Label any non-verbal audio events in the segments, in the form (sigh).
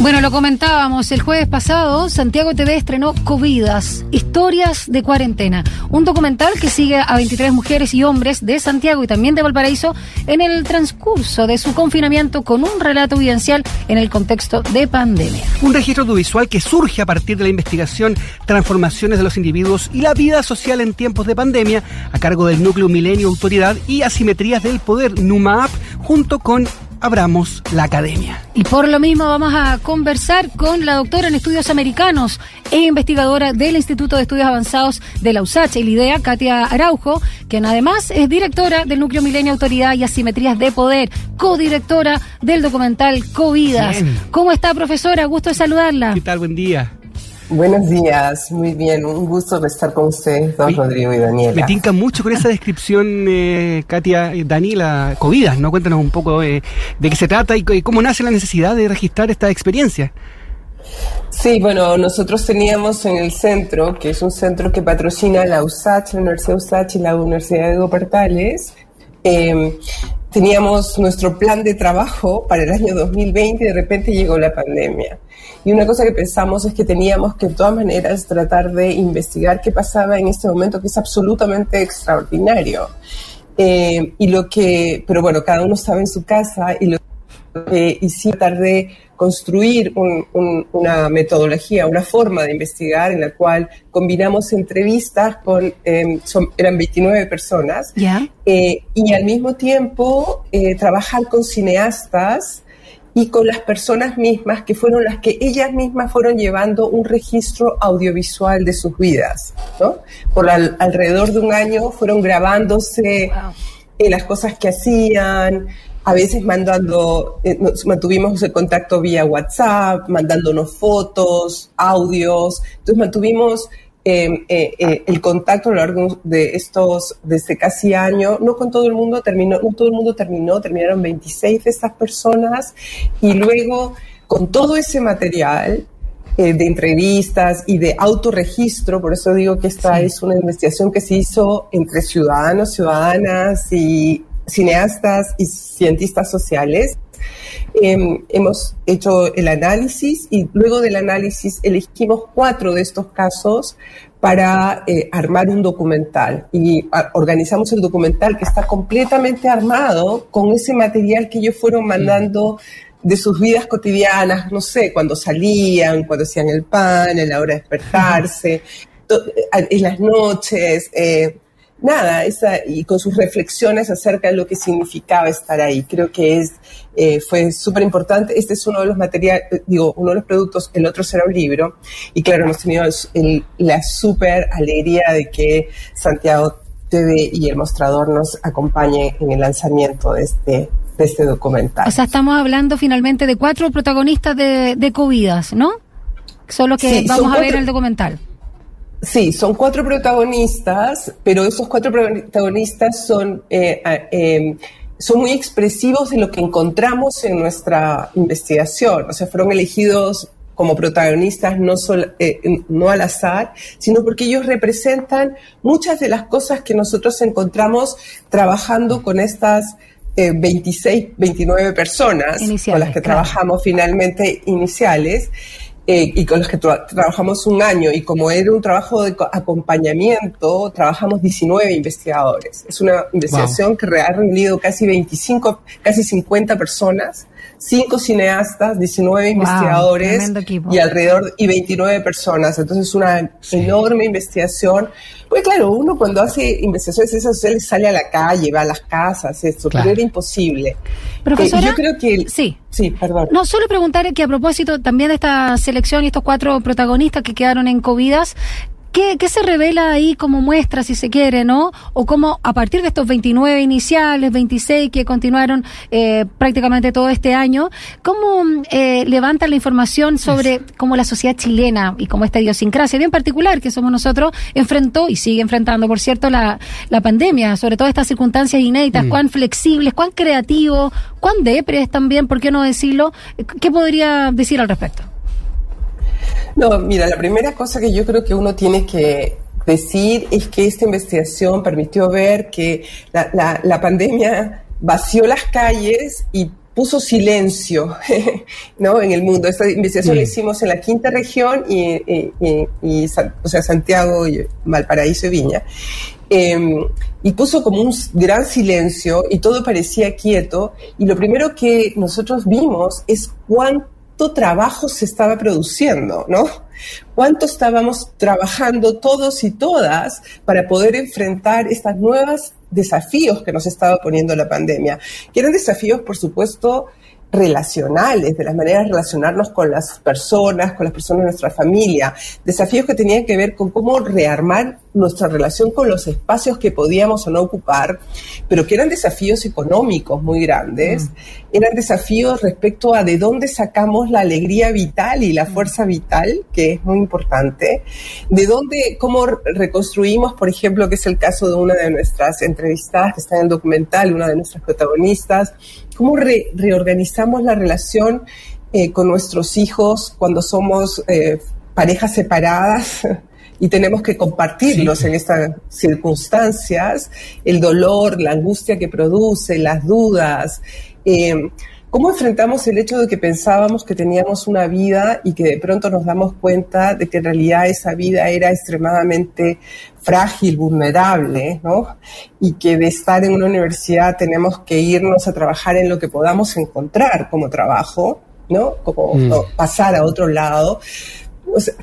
Bueno, lo comentábamos el jueves pasado, Santiago TV estrenó Covidas, historias de cuarentena, un documental que sigue a 23 mujeres y hombres de Santiago y también de Valparaíso en el transcurso de su confinamiento con un relato vivencial en el contexto de pandemia. Un registro audiovisual que surge a partir de la investigación Transformaciones de los individuos y la vida social en tiempos de pandemia, a cargo del núcleo Milenio Autoridad y Asimetrías del Poder, NUMAP, junto con abramos la academia. Y por lo mismo vamos a conversar con la doctora en estudios americanos e investigadora del Instituto de Estudios Avanzados de la USACH, el IDEA, Katia Araujo, quien además es directora del Núcleo Milenio Autoridad y Asimetrías de Poder, codirectora del documental Covidas. ¿Cómo está, profesora? Gusto de saludarla. ¿Qué tal? Buen día. Buenos días, muy bien, un gusto estar con ustedes don Rodrigo y Daniela. Me tinca mucho con esa descripción, eh, Katia, eh, Daniela, COVID, ¿no? Cuéntanos un poco eh, de qué se trata y, cómo nace la necesidad de registrar esta experiencia. Sí, bueno, nosotros teníamos en el centro, que es un centro que patrocina la USACH, la Universidad USACH y la Universidad de Dopertales, eh, teníamos nuestro plan de trabajo para el año 2020 y de repente llegó la pandemia. Y una cosa que pensamos es que teníamos que de todas maneras tratar de investigar qué pasaba en este momento que es absolutamente extraordinario. Eh, y lo que, pero bueno, cada uno estaba en su casa y lo que hicimos tratar de construir una metodología, una forma de investigar en la cual combinamos entrevistas con, em, eran 29 personas, eh, y al mismo tiempo eh, trabajar con cineastas y con las personas mismas que fueron las que ellas mismas fueron llevando un registro audiovisual de sus vidas, ¿no? Por alrededor de un año fueron grabándose eh, las cosas que hacían, a veces mandando, eh, mantuvimos el contacto vía WhatsApp, mandándonos fotos, audios, entonces mantuvimos eh, eh, el contacto a lo largo de estos, de este casi año, no con todo el mundo terminó, no todo el mundo terminó, terminaron 26 de estas personas y luego con todo ese material de entrevistas y de autorregistro, por eso digo que esta es una investigación que se hizo entre ciudadanos, ciudadanas y cineastas y cientistas sociales. Em, hemos hecho el análisis y luego del análisis elegimos cuatro de estos casos para eh, armar un documental y organizamos el documental que está completamente armado con ese material que ellos fueron mandando de sus vidas cotidianas, no sé, cuando salían, cuando hacían el pan, en la hora de despertarse, eh, en las noches. Eh, nada, esa, y con sus reflexiones acerca de lo que significaba estar ahí. Creo que es, eh, fue súper importante. Este es uno de los materiales, digo, uno de los productos, el otro será un libro. Y claro, hemos tenido la súper alegría de que Santiago TV y el mostrador nos acompañe en el lanzamiento de este, de este documental. O sea, estamos hablando finalmente de cuatro protagonistas de, de Covidas, ¿no? Solo que vamos a ver el documental. Sí, son cuatro protagonistas, pero esos cuatro protagonistas son, eh, em, son muy expresivos de lo que encontramos en nuestra investigación. O sea, fueron elegidos como protagonistas no, eh, no al azar, sino porque ellos representan muchas de las cosas que nosotros encontramos trabajando con estas 26, eh, 29 personas con las que trabajamos finalmente iniciales. Eh, y con los que trabajamos un año y como era un trabajo de acompañamiento, trabajamos 19 investigadores. Es una investigación que ha reunido casi 25, casi 50 personas, 5 cineastas, 19 investigadores y alrededor y 29 personas. Entonces es una enorme investigación. Pues claro, uno cuando hace investigaciones esas sale a la calle, va a las casas, esto, pero era imposible. Profesora, eh, yo creo que sí. Sí, perdón. No, solo preguntar que a propósito también de esta selección y estos cuatro protagonistas que quedaron en Covidas, ¿Qué, se revela ahí como muestra, si se quiere, no? O cómo a partir de estos 29 iniciales, 26 que continuaron eh, prácticamente todo este año, cómo eh, levantan la información sobre cómo la sociedad chilena y cómo esta idiosincrasia bien particular que somos nosotros enfrentó y sigue enfrentando, por cierto, la, la pandemia, sobre todo estas circunstancias inéditas, mm. cuán flexibles, cuán creativos, cuán depres también, ¿por qué no decirlo? ¿Qué podría decir al respecto? No, mira, la primera cosa que yo creo que uno tiene que decir es que esta investigación permitió ver que la, pandemia vació las calles y puso silencio (laughs) ¿no? en el mundo. Esta investigación la hicimos en la quinta región y, o sea, Santiago, Valparaíso y Viña. Em, y puso como un gran silencio y todo parecía quieto. Y lo primero que nosotros vimos es cuánto trabajo se estaba produciendo, ¿no? Cuánto estábamos trabajando todos y todas para poder enfrentar estas nuevas desafíos que nos estaba poniendo la pandemia, que eran desafíos, por supuesto, relacionales, de las maneras de relacionarnos con las personas, con las personas de nuestra familia, desafíos que tenían que ver con cómo rearmar nuestra relación con los espacios que podíamos o no ocupar, pero que eran desafíos económicos muy grandes, mm. eran desafíos respecto a de dónde sacamos la alegría vital y la mm. fuerza vital, que es muy importante, de dónde, cómo reconstruimos, por ejemplo, que es el caso de una de nuestras entrevistadas que está en el documental, una de nuestras protagonistas, cómo reorganizamos la relación eh, con nuestros hijos cuando somos eh, parejas separadas (laughs) y tenemos que compartirlos en estas circunstancias, el dolor, la angustia que produce, las dudas. Eh, ¿Cómo enfrentamos el hecho de que pensábamos que teníamos una vida y que de pronto nos damos cuenta de que en realidad esa vida era extremadamente frágil, vulnerable, ¿no? Y que de estar en una universidad tenemos que irnos a trabajar en lo que podamos encontrar como trabajo, ¿no? Como mm. pasar a otro lado.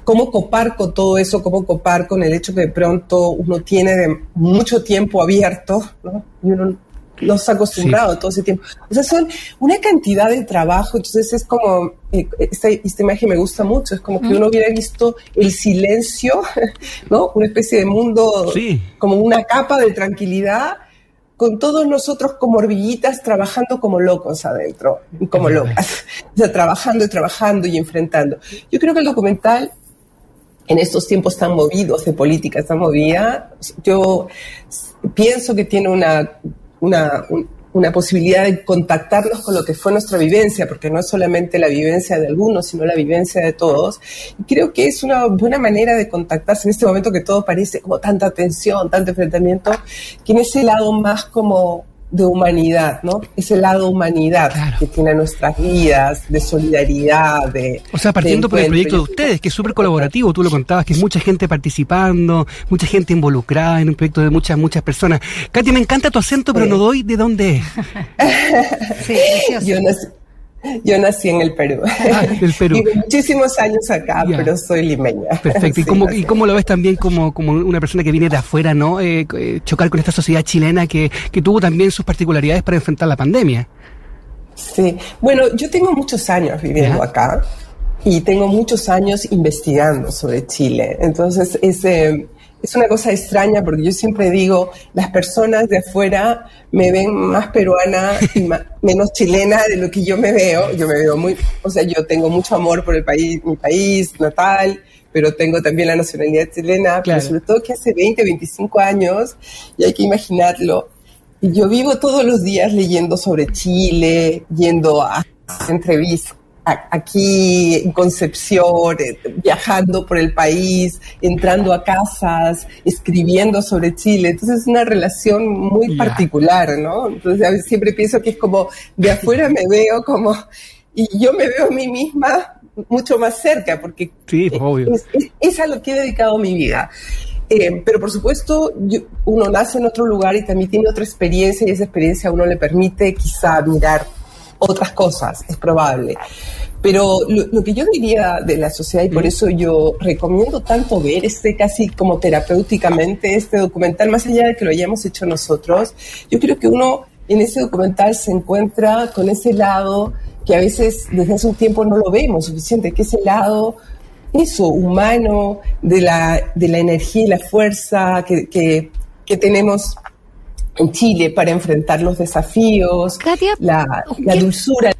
Cómo copar con todo eso, cómo copar con el hecho que de pronto uno tiene de mucho tiempo abierto, ¿no? Y uno los acostumbrado todo ese tiempo. O sea, son una cantidad de trabajo, entonces es como, eh, esta, esta, imagen me gusta mucho, es como que uno hubiera visto el silencio, (laughs) ¿no? Una especie de mundo, como una capa de tranquilidad, con todos nosotros como hormiguitas trabajando como locos adentro, como locas, (laughs) o sea, trabajando y trabajando y enfrentando. Yo creo que el documental en estos tiempos tan movidos de política tan movida, yo pienso que tiene una una, una posibilidad de contactarnos con lo que fue nuestra vivencia, porque no es solamente la vivencia de algunos, sino la vivencia de todos. Y creo que es una buena manera de contactarse en este momento que todo parece como tanta tensión, tanto enfrentamiento, que en ese lado más como de humanidad, ¿no? Ese lado humanidad que tiene nuestras vidas, de solidaridad, de... O sea, partiendo por el proyecto de ustedes, que es súper colaborativo, tú lo contabas, que es mucha gente participando, mucha gente involucrada en un proyecto de muchas, muchas personas. Katy, me encanta tu acento, pero no doy de dónde es. (laughs) sí, Yo no sé. Yo nací en el Perú. Ah, el Perú. (laughs) Muchísimos años acá, pero soy limeña. Perfecto. ¿Y, cómo, ¿Y, cómo, lo ves también como, como una persona que viene de afuera, ¿no? Eh, eh, chocar con esta sociedad chilena que, que tuvo también sus particularidades para enfrentar la pandemia. Sí. Bueno, yo tengo muchos años viviendo acá y tengo muchos años investigando sobre Chile. Entonces, ese es una cosa extraña porque yo siempre digo, las personas de afuera me ven más peruana y (laughs) menos chilena de lo que yo me veo. Yo me veo muy, o sea, yo tengo mucho amor por el país, mi país natal, pero tengo también la nacionalidad chilena, pero sobre todo que hace 20, 25 años, y hay que imaginarlo, yo vivo todos los días leyendo sobre Chile, yendo a entrevistas aquí en Concepción, eh, viajando por el país, entrando a casas, escribiendo sobre Chile. Entonces es una relación muy particular, ¿no? Entonces siempre pienso que es como de afuera me veo como, y yo me veo a mí misma mucho más cerca, porque Es, a lo que he dedicado mi vida. Eh, pero por supuesto, uno nace en otro lugar y también tiene otra experiencia y esa experiencia a uno le permite quizá mirar otras cosas, es probable. Pero lo, que yo diría de la sociedad, y por eso yo recomiendo tanto ver este casi como terapéuticamente, este documental, más allá de que lo hayamos hecho nosotros, yo creo que uno en ese documental se encuentra con ese lado que a veces desde hace un tiempo no lo vemos suficiente, que es el lado eso, humano, de la, de la energía y la fuerza que, que, que tenemos en Chile para enfrentar los desafíos, la, la dulzura.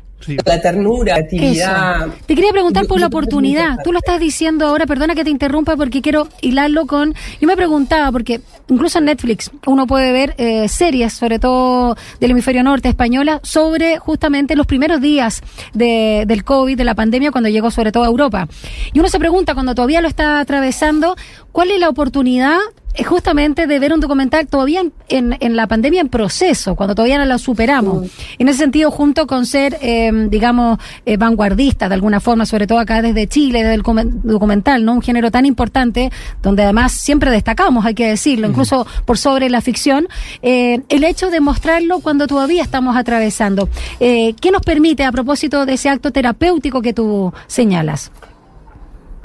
La ternura, la actividad. Te quería preguntar por la oportunidad. Tú lo estás diciendo ahora, perdona que te interrumpa porque quiero hilarlo con... Yo me preguntaba, porque incluso en Netflix uno puede ver eh, series, sobre todo del hemisferio norte española, sobre justamente los primeros días de, del COVID, de la pandemia, cuando llegó sobre todo a Europa. Y uno se pregunta, cuando todavía lo está atravesando, ¿cuál es la oportunidad justamente de ver un documental todavía en, en, la pandemia en proceso, cuando todavía no la superamos. En ese sentido, junto con ser, eh, digamos, eh, vanguardista de alguna forma, sobre todo acá desde Chile, desde el documental, ¿no? Un género tan importante, donde además siempre destacamos, hay que decirlo, incluso por sobre la ficción, eh, el hecho de mostrarlo cuando todavía estamos atravesando. Eh, ¿Qué nos permite a propósito de ese acto terapéutico que tú señalas?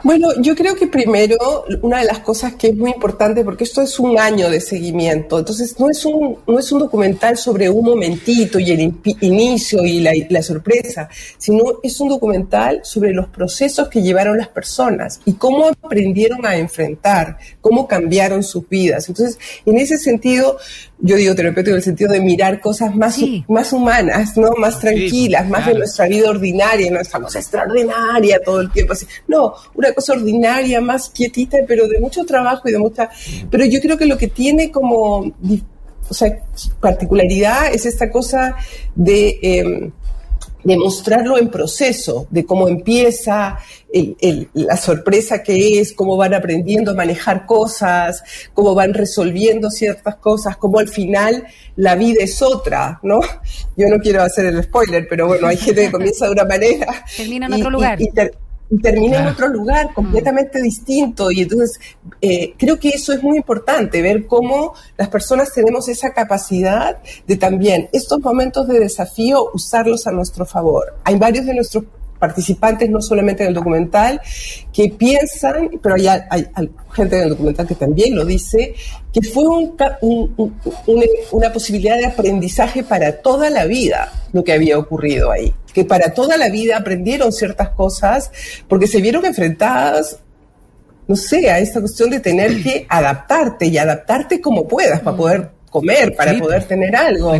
Bueno, yo creo que primero, una de las cosas que es muy importante, porque esto es un año de seguimiento, entonces no es un, no es un documental sobre un momentito y el inicio y la, sorpresa, sino es un documental sobre los procesos que llevaron las personas y cómo aprendieron a enfrentar, cómo cambiaron sus vidas. Entonces, en ese sentido, yo digo terapéutico en el sentido de mirar cosas más, más humanas, ¿no? Más tranquilas, más de nuestra vida ordinaria, no estamos extraordinaria todo el tiempo así. No, una cosa ordinaria, más quietita, pero de mucho trabajo y de mucha... Pero yo creo que lo que tiene como, o sea, particularidad es esta cosa de... Em, de mostrarlo en proceso, de cómo empieza, la sorpresa que es, cómo van aprendiendo a manejar cosas, cómo van resolviendo ciertas cosas, cómo al final la vida es otra, ¿no? Yo no quiero hacer el spoiler, pero bueno, hay gente que comienza de una manera. Termina en otro lugar y termina en otro lugar mm. completamente distinto. Y entonces eh, creo que eso es muy importante, ver cómo las personas tenemos esa capacidad de también estos momentos de desafío usarlos a nuestro favor. Hay varios de nuestros participantes, no solamente en el documental, que piensan, pero hay, hay, gente en el documental que también lo dice, que fue una posibilidad de aprendizaje para toda la vida lo que había ocurrido ahí. Que para toda la vida aprendieron ciertas cosas porque se vieron enfrentadas no sé, a esta cuestión de tener (clears throat) que adaptarte y adaptarte como puedas para poder comer, para poder tener algo.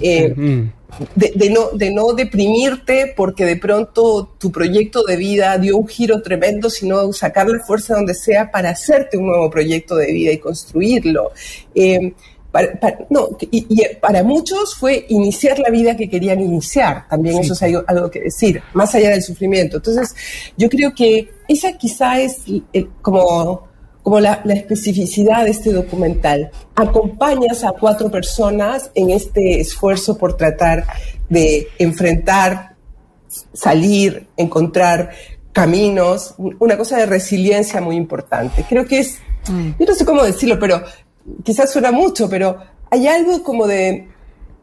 Eh, mm de, no, de no deprimirte porque de pronto tu proyecto de vida dio un giro tremendo, sino sacarle fuerza donde sea para hacerte un nuevo proyecto de vida y construirlo. Eh, para, no, y, para muchos fue iniciar la vida que querían iniciar, también eso es algo, que decir, más allá del sufrimiento. Entonces, yo creo que esa quizá es como como la, especificidad de este documental. Acompañas a cuatro personas en este esfuerzo por tratar de enfrentar, salir, encontrar caminos, una cosa de resiliencia muy importante. Creo que es, mm. yo no sé cómo decirlo, pero quizás suena mucho, pero hay algo como de,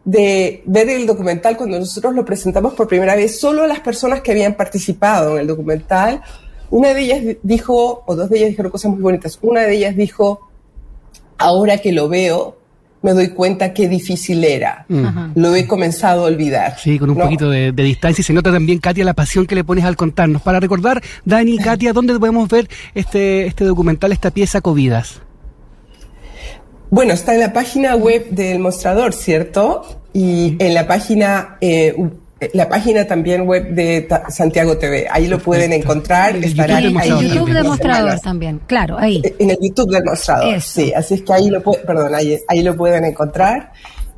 de ver el documental cuando nosotros lo presentamos por primera vez, solo las personas que habían participado en el documental una de ellas dijo, o dos de ellas dijeron cosas muy bonitas. Una de ellas dijo, ahora que lo veo, me doy cuenta qué difícil era. Mm. Lo he comenzado a olvidar. Sí, con un poquito de, distancia y se nota también, Katia, la pasión que le pones al contarnos. Para recordar, Dani, (laughs) Katia, ¿dónde podemos ver este, este documental, esta pieza Covidas? Bueno, está en la página web del mostrador, ¿cierto? Y en la página eh, la página también web de Santiago TV. Ahí lo pueden encontrar. Estará ahí. En el YouTube del mostrador también, claro, ahí. En el YouTube del mostrador, sí. Así es que ahí lo, perdón, ahí, ahí lo pueden encontrar.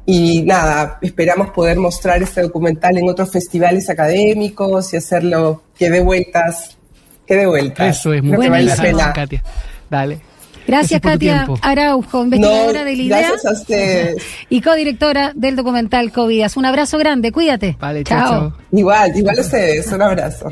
Y nada, esperamos poder mostrar este documental en otros festivales académicos y hacerlo que dé vueltas, que dé vueltas. Eso es muy buenísimo, Katia. Dale. Gracias, Katia Araujo, investigadora de la idea. Gracias a ustedes. Y codirectora del documental Covidas. Un abrazo grande, cuídate. Vale, chao. Igual, igual a ustedes. Un abrazo.